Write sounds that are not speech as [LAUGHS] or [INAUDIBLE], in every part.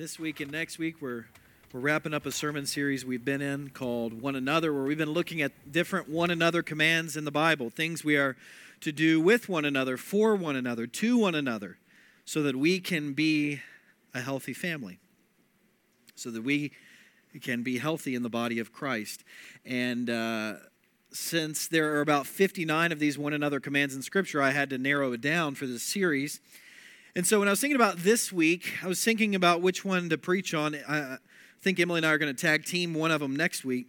this week and next week we're we're wrapping up a sermon series we've been in called One Another, where we've been looking at different one another commands in the Bible, things we are to do with one another, for one another, to one another, so that we can be a healthy family, so that we can be healthy in the body of Christ. And uh, since there are about 59 of these one another commands in Scripture, I had to narrow it down for this series. And so when I was thinking about this week, I was thinking about which one to preach on. I think Emily and I are going to tag team one of them next week.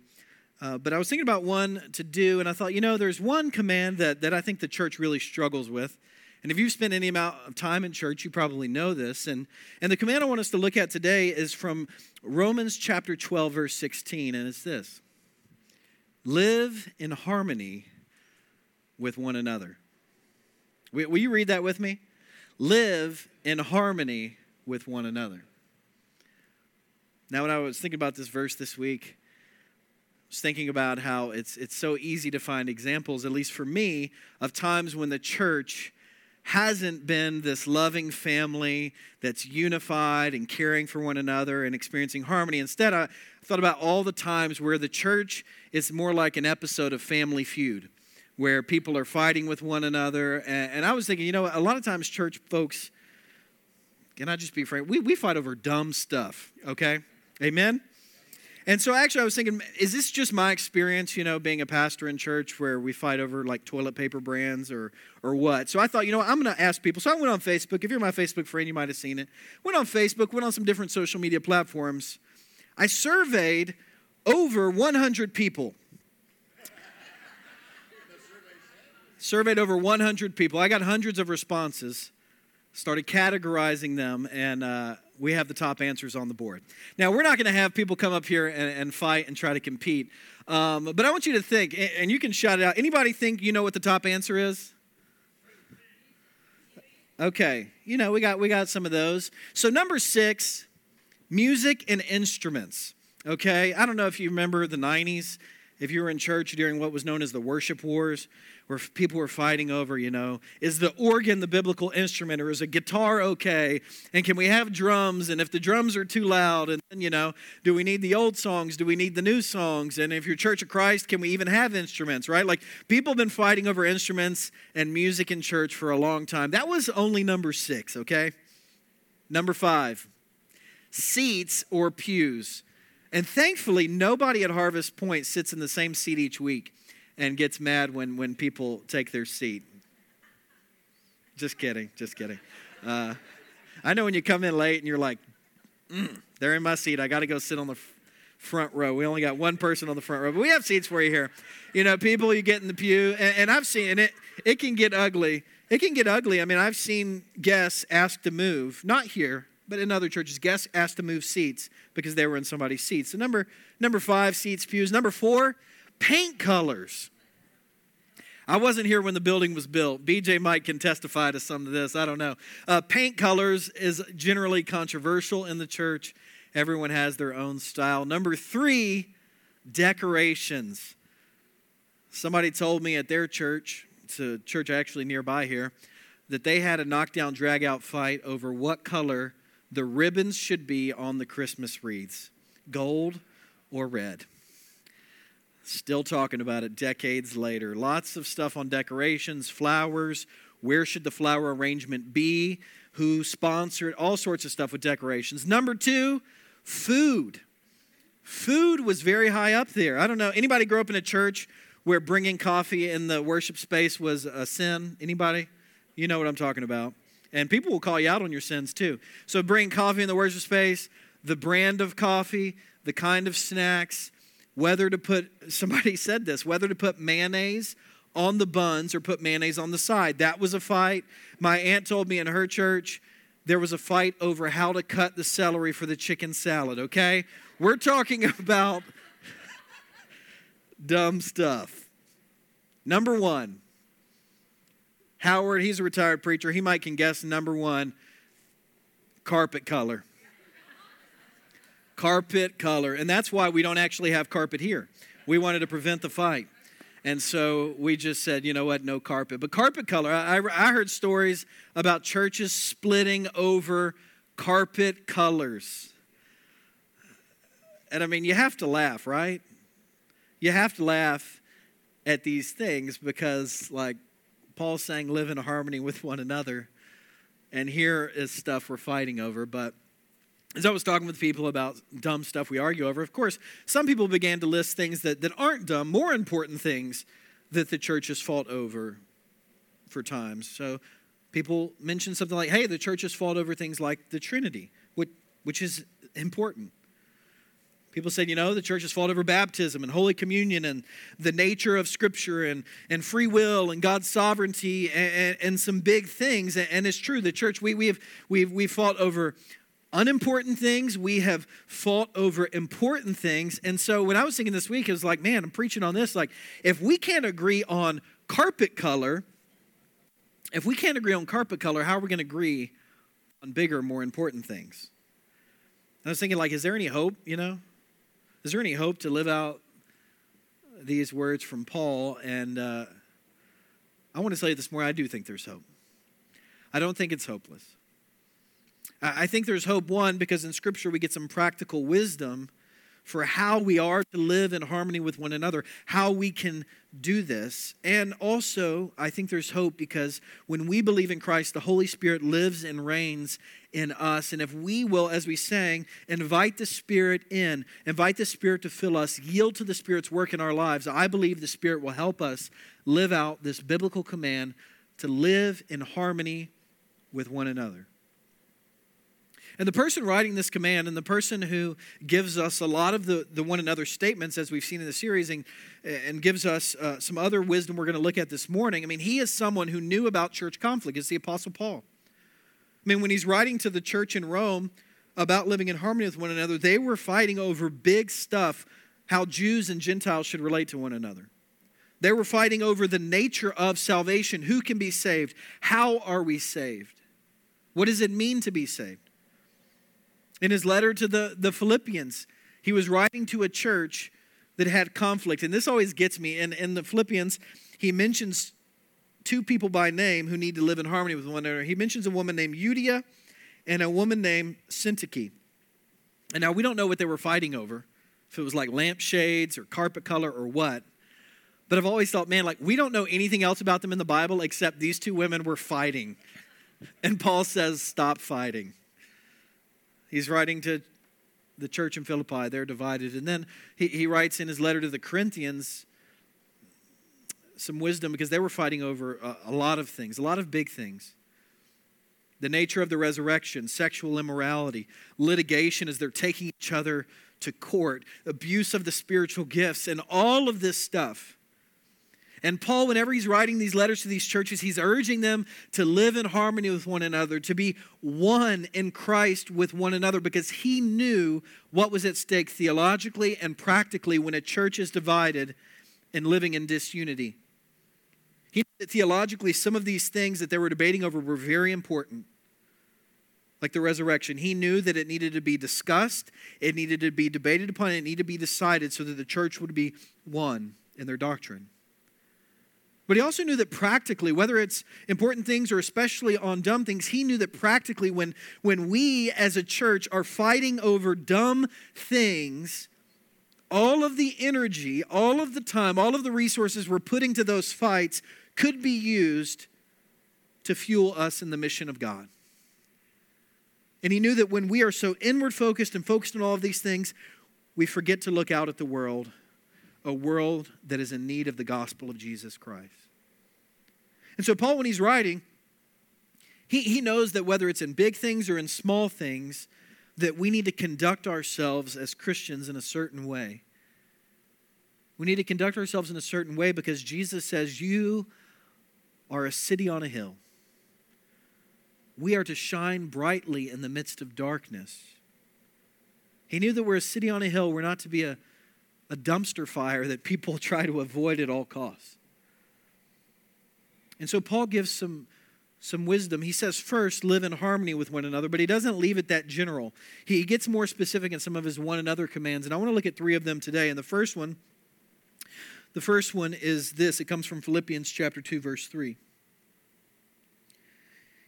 Uh, but I was thinking about one to do, and I thought, you know, there's one command that, that I think the church really struggles with. And if you've spent any amount of time in church, you probably know this. And, and the command I want us to look at today is from Romans chapter 12, verse 16, and it's this Live in harmony with one another. Will, will you read that with me? Live in harmony with one another. Now, when I was thinking about this verse this week, I was thinking about how it's, it's so easy to find examples, at least for me, of times when the church hasn't been this loving family that's unified and caring for one another and experiencing harmony. Instead, I thought about all the times where the church is more like an episode of Family Feud where people are fighting with one another. And, and I was thinking, you know, a lot of times church folks, can I just be frank? We, we fight over dumb stuff, okay? Amen? And so actually, I was thinking, is this just my experience, you know, being a pastor in church where we fight over like toilet paper brands or, or what? So I thought, you know, I'm going to ask people. So I went on Facebook. If you're my Facebook friend, you might have seen it. Went on Facebook, went on some different social media platforms. I surveyed over 100 people surveyed over 100 people. I got hundreds of responses, started categorizing them, and uh, we have the top answers on the board. Now, we're not going to have people come up here and, and, fight and try to compete, um, but I want you to think, and you can shout it out. Anybody think you know what the top answer is? Okay, you know we got we got some of those. So number six, music and instruments. Okay, I don't know if you remember the '90s. If you were in church during what was known as the worship wars, where people were fighting over, you know, is the organ the biblical instrument or is a guitar okay? And can we have drums? And if the drums are too loud, and then, you know, do we need the old songs? Do we need the new songs? And if you're Church of Christ, can we even have instruments, right? Like people have been fighting over instruments and music in church for a long time. That was only number six, okay? Number five, seats or pews. And thankfully, nobody at Harvest Point sits in the same seat each week and gets mad when, when people take their seat. Just kidding, just kidding. Uh, I know when you come in late and you're like, mm, they're in my seat. I got to go sit on the front row. We only got one person on the front row, but we have seats for you here. You know, people you get in the pew, and, and I've seen it. It can get ugly. It can get ugly. I mean, I've seen guests asked to move, not here, but in other churches, guests asked to move seats because they were in somebody's seats. So number number five, seats, pews. Number four, paint colors. I wasn't here when the building was built. BJ Mike can testify to some of this. I don't know. Uh, paint colors is generally controversial in the church. Everyone has their own style. Number three, decorations. Somebody told me at their church, it's a church actually nearby here, that they had a knockdown, drag out fight over what color the ribbons should be on the Christmas wreaths gold or red. Still talking about it decades later. Lots of stuff on decorations, flowers, where should the flower arrangement be, who sponsored, all sorts of stuff with decorations. Number two, food. Food was very high up there. I don't know. Anybody grow up in a church where bringing coffee in the worship space was a sin? Anybody? You know what I'm talking about. And people will call you out on your sins too. So bring coffee in the worship space, the brand of coffee, the kind of snacks, whether to put, [LAUGHS] somebody said this, whether to put mayonnaise on the buns or put mayonnaise on the side. That was a fight. My aunt told me in her church there was a fight over how to cut the celery for the chicken salad, okay? We're talking [LAUGHS] about [LAUGHS] dumb stuff. Number one, Howard, he's a retired preacher. He might can guess number one carpet color carpet color. And that's why we don't actually have carpet here. We wanted to prevent the fight. And so we just said, you know what, no carpet. But carpet color, I, I heard stories about churches splitting over carpet colors. And I mean, you have to laugh, right? You have to laugh at these things because, like, Paul's saying, live in harmony with one another. And here is stuff we're fighting over. But as I was talking with people about dumb stuff we argue over, of course, some people began to list things that, that aren't dumb, more important things that the church has fought over for times. So people mentioned something like, hey, the church has fought over things like the Trinity, which, which is important. People said, you know, the church has fought over baptism and Holy Communion and the nature of Scripture and, and free will and God's sovereignty and, and, and some big things. And it's true, the church, we, we have we've, we've fought over unimportant things. We have fought over important things. And so when I was thinking this week, it was like, man, I'm preaching on this. Like, if we can't agree on carpet color, if we can't agree on carpet color, how are we going to agree on bigger, more important things? I was thinking, like, is there any hope, you know? Is there any hope to live out these words from Paul? And uh, I want to you this morning, I do think there's hope. I don't think it's hopeless. I think there's hope, one, because in Scripture we get some practical wisdom for how we are to live in harmony with one another, how we can do this. And also, I think there's hope because when we believe in Christ, the Holy Spirit lives and reigns in us. And if we will, as we sang, invite the Spirit in, invite the Spirit to fill us, yield to the Spirit's work in our lives, I believe the Spirit will help us live out this biblical command to live in harmony with one another. And the person writing this command and the person who gives us a lot of the, the one another statements, as we've seen in the series, and, and gives us uh, some other wisdom we're going to look at this morning, I mean, he is someone who knew about church conflict. It's the Apostle Paul. I mean, when he's writing to the church in Rome about living in harmony with one another, they were fighting over big stuff how Jews and Gentiles should relate to one another. They were fighting over the nature of salvation. Who can be saved? How are we saved? What does it mean to be saved? In his letter to the, the Philippians, he was writing to a church that had conflict. And this always gets me. In, in the Philippians, he mentions two people by name who need to live in harmony with one another. He mentions a woman named Euodia and a woman named Syntyche. And now we don't know what they were fighting over, if it was like lampshades or carpet color or what. But I've always thought, man, like we don't know anything else about them in the Bible except these two women were fighting. And Paul says, stop fighting. He's writing to the church in Philippi. They're divided. And then he, he writes in his letter to the Corinthians some wisdom because they were fighting over a, a lot of things, a lot of big things. The nature of the resurrection, sexual immorality, litigation as they're taking each other to court, abuse of the spiritual gifts, and all of this stuff and Paul, whenever he's writing these letters to these churches, he's urging them to live in harmony with one another, to be one in Christ with one another, because he knew what was at stake theologically and practically when a church is divided and living in disunity. He knew that theologically, some of these things that they were debating over were very important, like the resurrection. He knew that it needed to be discussed, it needed to be debated upon, it needed to be decided so that the church would be one in their doctrine. But he also knew that practically, whether it's important things or especially on dumb things, he knew that practically when, when we as a church are fighting over dumb things, all of the energy, all of the time, all of the resources we're putting to those fights could be used to fuel us in the mission of God. And he knew that when we are so inward focused and focused on all of these things, we forget to look out at the world a world that is in need of the gospel of Jesus Christ. And so, Paul, when he's writing, he, he knows that whether it's in big things or in small things, that we need to conduct ourselves as Christians in a certain way. We need to conduct ourselves in a certain way because Jesus says, You are a city on a hill. We are to shine brightly in the midst of darkness. He knew that we're a city on a hill. We're not to be a a dumpster fire that people [LAUGHS] try to avoid at all costs. And so Paul gives some, some wisdom. He says, first, live in harmony with one another, but he doesn't leave it that general. He gets more specific in some of his one another commands. And I want to look at three of them today. And the first one, the first one is this. It comes from Philippians chapter 2, verse 3.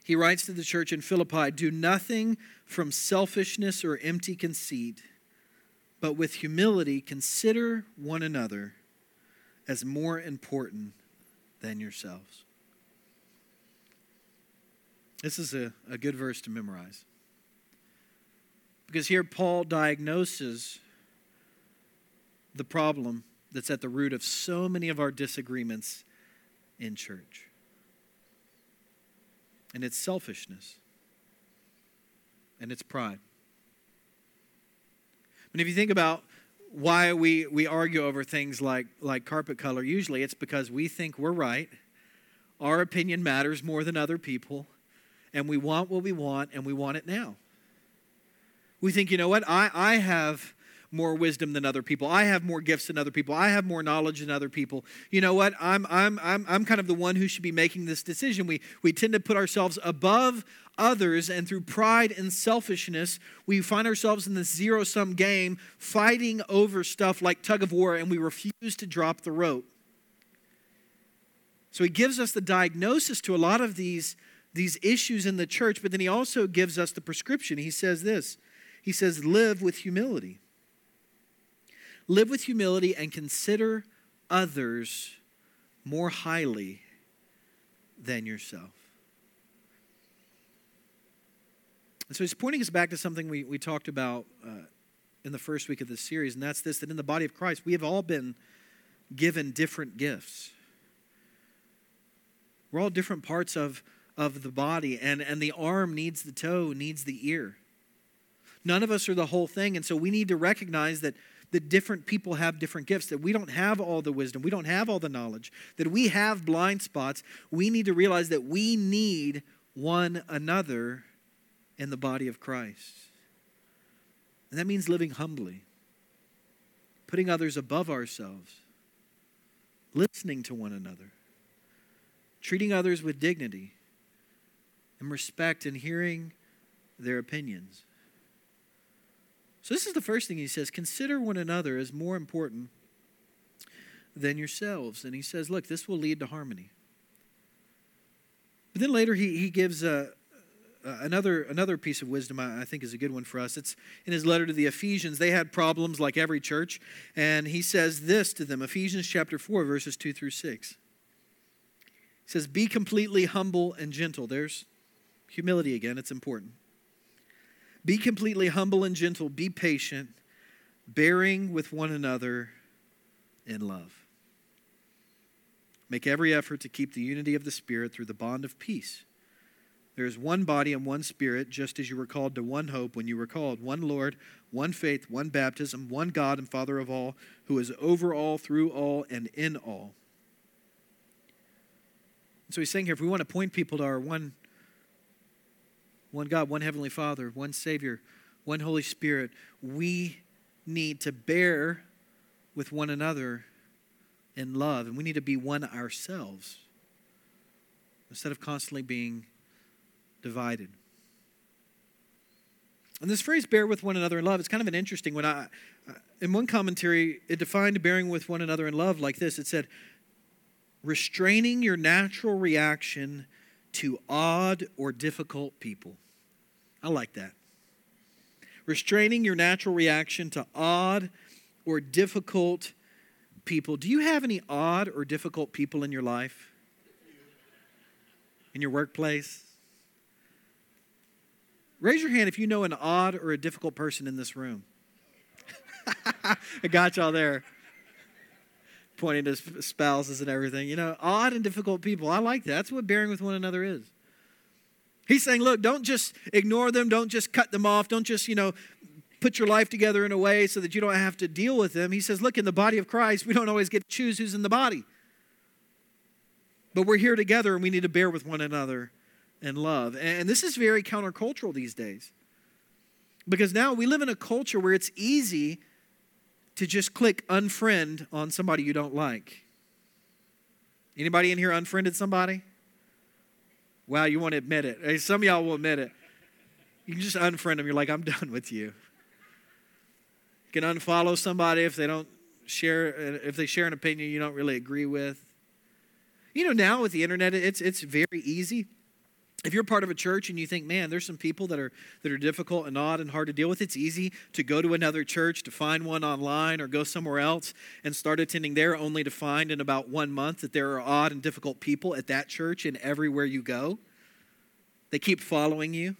He writes to the church in Philippi, do nothing from selfishness or empty conceit but with humility consider one another as more important than yourselves. This is a, a good verse to memorize. Because here Paul diagnoses the problem that's at the root of so many of our disagreements in church. And it's selfishness. And it's pride. And if you think about why we, we argue over things like, like carpet color, usually it's because we think we're right, our opinion matters more than other people, and we want what we want, and we want it now. We think, you know what, I, I have more wisdom than other people. I have more gifts than other people. I have more knowledge than other people. You know what? I'm, I'm, I'm, I'm kind of the one who should be making this decision. We, we tend to put ourselves above others, and through pride and selfishness, we find ourselves in this zero sum game fighting over stuff like tug of war, and we refuse to drop the rope. So he gives us the diagnosis to a lot of these, these issues in the church, but then he also gives us the prescription. He says this He says, live with humility. Live with humility and consider others more highly than yourself. And so he's pointing us back to something we, we talked about uh, in the first week of this series, and that's this that in the body of Christ, we have all been given different gifts. We're all different parts of, of the body, and, and the arm needs the toe, needs the ear. None of us are the whole thing, and so we need to recognize that that different people have different gifts, that we don't have all the wisdom, we don't have all the knowledge, that we have blind spots. We need to realize that we need one another in the body of Christ. And that means living humbly, putting others above ourselves, listening to one another, treating others with dignity and respect, and hearing their opinions. So, this is the first thing he says consider one another as more important than yourselves. And he says, look, this will lead to harmony. But then later he, he gives a, another, another piece of wisdom I think is a good one for us. It's in his letter to the Ephesians. They had problems like every church. And he says this to them Ephesians chapter 4, verses 2 through 6. He says, Be completely humble and gentle. There's humility again, it's important. Be completely humble and gentle. Be patient, bearing with one another in love. Make every effort to keep the unity of the Spirit through the bond of peace. There is one body and one Spirit, just as you were called to one hope when you were called, one Lord, one faith, one baptism, one God and Father of all, who is over all, through all, and in all. so he's saying here if we want to point people to our one one God, one Heavenly Father, one Savior, one Holy Spirit. We need to bear with one another in love, and we need to be one ourselves instead of constantly being divided. And this phrase, bear with one another in love, is kind of an interesting one. I, in one commentary, it defined bearing with one another in love like this it said, restraining your natural reaction to odd or difficult people. I like that. Restraining your natural reaction to odd or difficult people. Do you have any odd or difficult people in your life? In your workplace? Raise your hand if you know an odd or a difficult person in this room. [LAUGHS] I got y'all there. Pointing to spouses and everything. You know, odd and difficult people. I like that. That's what bearing with one another is. He's saying, look, don't just ignore them, don't just cut them off, don't just, you know, put your life together in a way so that you don't have to deal with them. He says, look, in the body of Christ, we don't always get to choose who's in the body. But we're here together and we need to bear with one another and love. And this is very countercultural these days. Because now we live in a culture where it's easy to just click unfriend on somebody you don't like. Anybody in here unfriended somebody? Wow, you want to admit it. Hey, some of y'all will admit it. You can just unfriend them. You're like, I'm [LAUGHS] done with you. You can unfollow somebody if they don't share if they share an opinion you don't really agree with. You know, now with the internet, it's it's very easy if you're part of a church and you think, man, there's some people that are that are difficult and odd and hard to deal with, it's easy to go to another church, to find one online, or go somewhere else and start attending there, only to find in about one month that there are odd and difficult people at that church and everywhere you go. They keep following you.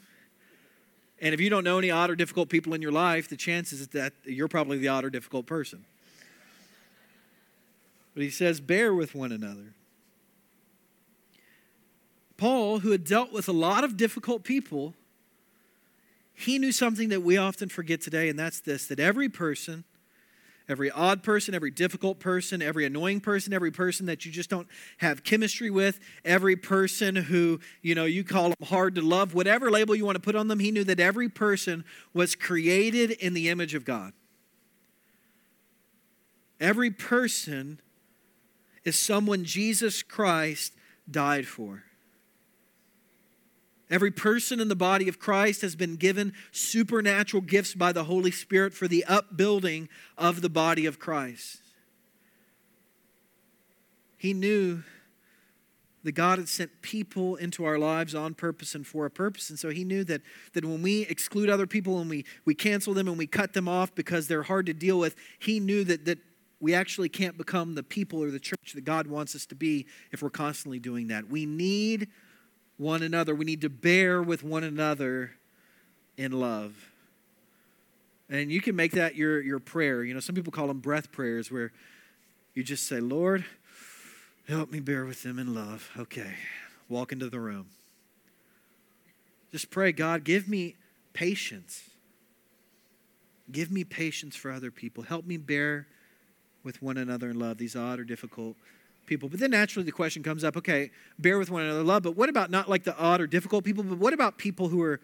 And if you don't know any odd or difficult people in your life, the chances is that you're probably the odd or difficult person. But he says, bear with one another. Paul, who had dealt with a lot of difficult people, he knew something that we often forget today, and that's this that every person, every odd person, every difficult person, every annoying person, every person that you just don't have chemistry with, every person who, you know, you call them hard to love, whatever label you want to put on them, he knew that every person was created in the image of God. Every person is someone Jesus Christ died for. Every person in the body of Christ has been given supernatural gifts by the Holy Spirit for the upbuilding of the body of Christ. He knew that God had sent people into our lives on purpose and for a purpose. And so he knew that, that when we exclude other people and we, we cancel them and we cut them off because they're hard to deal with, he knew that, that we actually can't become the people or the church that God wants us to be if we're constantly doing that. We need one another. We need to bear with one another in love. And you can make that your, your prayer. You know, some people call them breath prayers where you just say, Lord, help me bear with them in love. Okay, walk into the room. Just pray, God, give me patience. Give me patience for other people. Help me bear with one another in love, these odd or difficult people. But then naturally the question comes up okay, bear with one another love, but what about not like the odd or difficult people, but what about people who are,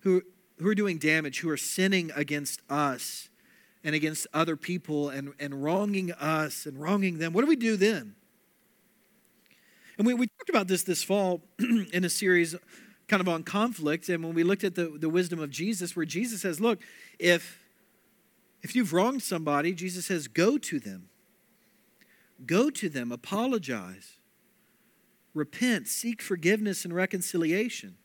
who, who are doing damage, who are sinning against us and against other people and, and wronging us and wronging them? What do we do then? And we, we talked about this this fall [CLEARS THROAT] in a series kind of on conflict. And when we looked at the, the wisdom of Jesus, where Jesus says, look, if if you've wronged somebody, Jesus says, go to them. Go to them, apologize, repent, seek forgiveness and reconciliation.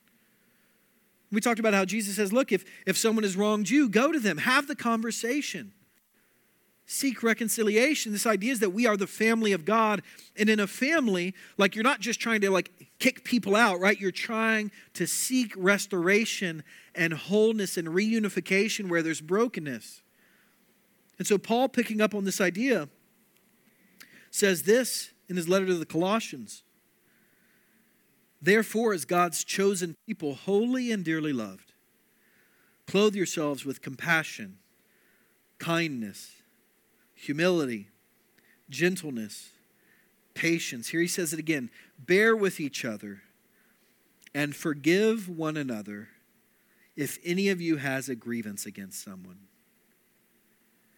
We talked about how Jesus says, look, if, if someone has wronged you, go to them, have the conversation, seek reconciliation. This idea is that we are the family of God. And in a family, like you're not just trying to like kick people out, right? You're trying to seek restoration and wholeness and reunification where there's brokenness. And so, Paul, picking up on this idea, says this in his letter to the Colossians Therefore, as God's chosen people, holy and dearly loved, clothe yourselves with compassion, kindness, humility, gentleness, patience. Here he says it again bear with each other and forgive one another if any of you has a grievance against someone.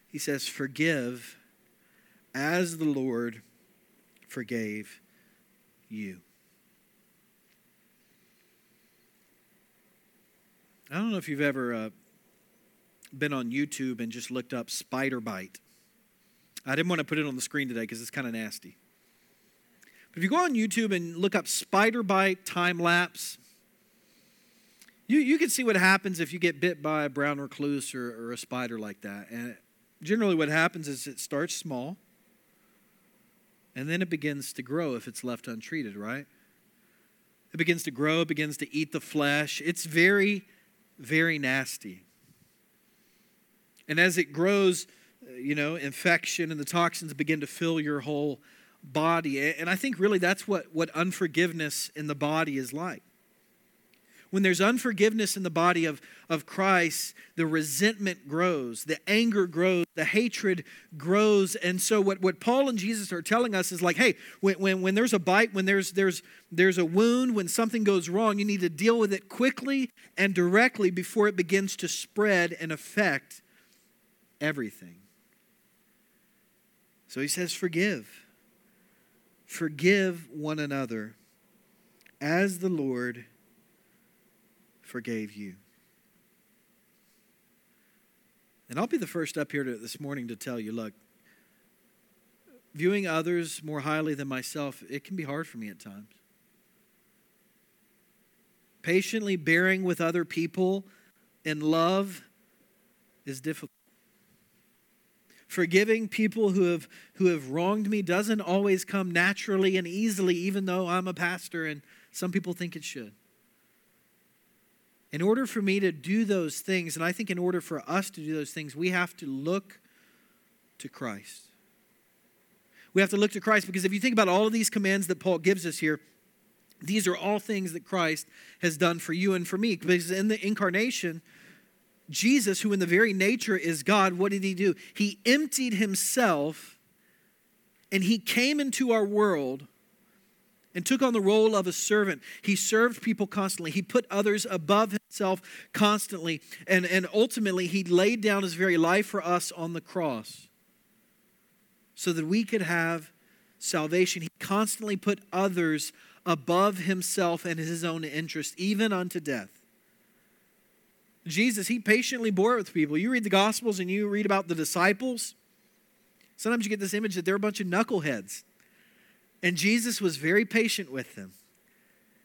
He says, Forgive as the Lord forgave you. I don't know if you've ever uh, been on YouTube and just looked up spider bite. I didn't want to put it on the screen today because it's kind of nasty. But if you go on YouTube and look up spider bite time lapse, you, you can see what happens if you get bit by a brown recluse or, or a spider like that. And generally what happens is it starts small and then it begins to grow if it's left untreated, right? It begins to grow, it begins to eat the flesh. It's very, very nasty. And as it grows, uh, you know, infection and the toxins begin to fill your whole body. And I think really that's what, what unforgiveness in the body is like when there's unforgiveness in the body of, of Christ, the resentment grows, the anger grows, the hatred grows. And so what, what Paul and Jesus are telling us is like, hey, when, when, when there's a bite, when there's, there's, there's a wound, when something goes wrong, you need to deal with it quickly and directly before it begins to spread and affect everything. So he says, forgive. Forgive one another as the Lord forgave you. And I'll be the first up here to, this morning to tell you look, viewing others more highly than myself, it can be hard for me at times. Patiently bearing with other people in love is difficult. Forgiving people who have, who have wronged me doesn't always come naturally and easily, even though I'm a pastor and some people think it should. In order for me to do those things, and I think in order for us to do those things, we have to look to Christ. We have to look to Christ because if you think about all of these commands that Paul gives us here, these are all things that Christ has done for you and for me. Because in the incarnation, Jesus, who in the very nature is God, what did he do? He emptied himself and he came into our world and took on the role of a servant. He served people constantly. He put others above himself constantly. And, and ultimately, he laid down his very life for us on the cross so that we could have salvation. He constantly put others above himself and his own interest, even unto death. Jesus, he patiently bore with people. You read the Gospels and you read about the disciples. Sometimes you get this image that they're a bunch of knuckleheads. And Jesus was very patient with them.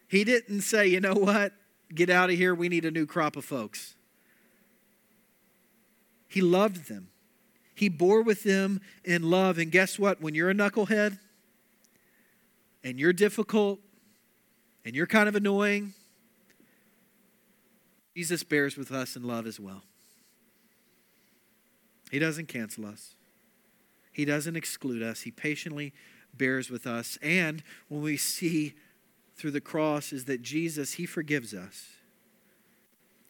He didn't say, you know what, get out of here, we need a new crop of folks. He loved them. He bore with them in love. And guess what? When you're a knucklehead and you're difficult and you're kind of annoying, Jesus bears with us in love as well. He doesn't cancel us, He doesn't exclude us. He patiently bears with us. And when we see through the cross is that Jesus, He forgives us.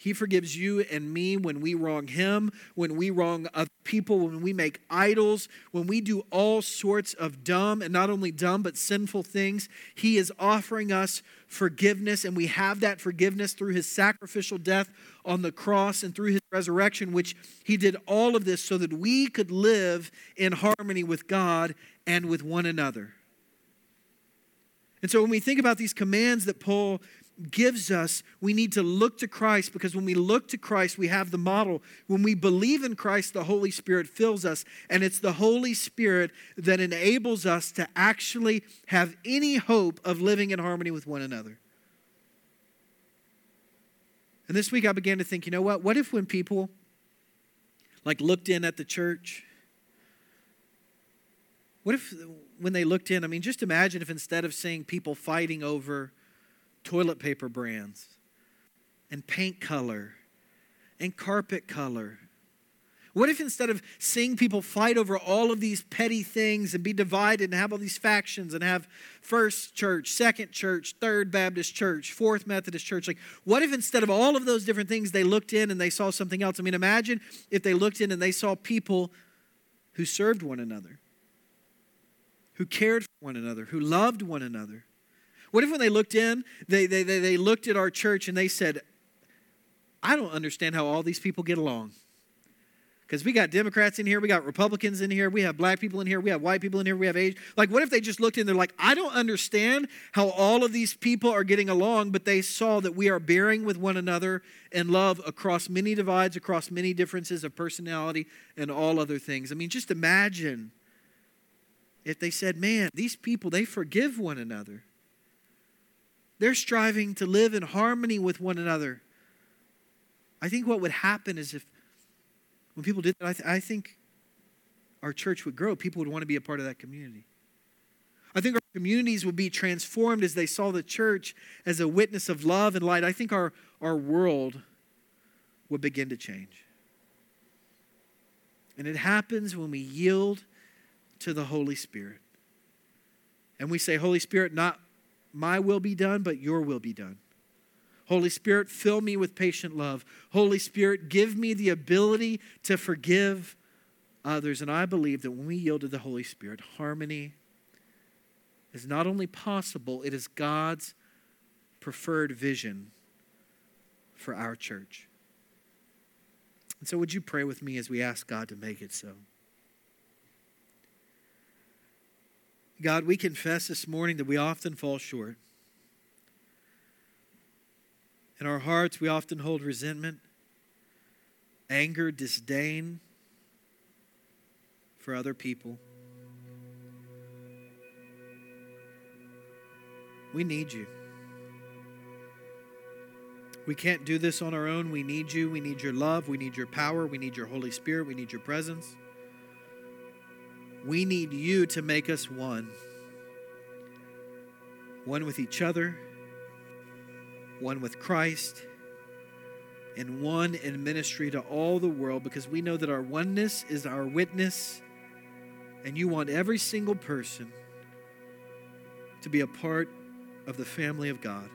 He forgives you and me when we wrong Him, when we wrong other people, when we make idols, when we do all sorts of dumb and not only dumb but sinful things. He is offering us forgiveness, and we have that forgiveness through His sacrificial death on the cross and through His resurrection, which He did all of this so that we could live in harmony with God and with one another. And so when we think about these commands that Paul gives us, we need to look to Christ because when we look to Christ, we have the model. When we believe in Christ, the Holy Spirit fills us, and it's the Holy Spirit that enables us to actually have any hope of living in harmony with one another. And this week I began to think, you know what? What if when people like looked in at the church, what if when they looked in, I mean, just imagine if instead of seeing people fighting over toilet paper brands and paint color and carpet color? What if instead of seeing people fight over all of these petty things and be divided and have all these factions and have first church, second church, third Baptist church, fourth Methodist church, like what if instead of all of those different things they looked in and they saw something else? I mean, imagine if they looked in and they saw people who served one another, who cared for one another, who loved one another. What if when they looked in, they, they, they, they looked at our church and they said, I don't understand how all these people get along. Because we got Democrats in here, we got Republicans in here, we have black people in here, we have white people in here, we have age. Like, what if they just looked in, they're like, I don't understand how all of these people are getting along, but they saw that we are bearing with one another in love across many divides, across many differences of personality and all other things. I mean, just imagine if they said, man, these people, they forgive one another. They're striving to live in harmony with one another. I think what would happen is if, when people did that, I, th- I think our church would grow. People would want to be a part of that community. I think our communities would be transformed as they saw the church as a witness of love and light. I think our, our world would begin to change. And it happens when we yield to the Holy Spirit. And we say, Holy Spirit, not my will be done, but your will be done. Holy Spirit, fill me with patient love. Holy Spirit, give me the ability to forgive others. And I believe that when we yield to the Holy Spirit, harmony is not only possible, it is God's preferred vision for our church. And so, would you pray with me as we ask God to make it so? God, we confess this morning that we often fall short. In our hearts, we often hold resentment, anger, disdain for other people. We need you. We can't do this on our own. We need you. We need your love. We need your power. We need your Holy Spirit. We need your presence. We need you to make us one one with each other, one with Christ, and one in ministry to all the world because we know that our oneness is our witness, and you want every single person to be a part of the family of God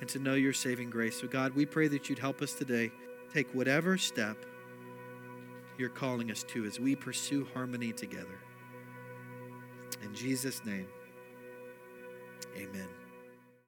and to know your saving grace. So, God, we pray that you'd help us today take whatever step you're calling us to as we pursue harmony together. In Jesus' name, amen.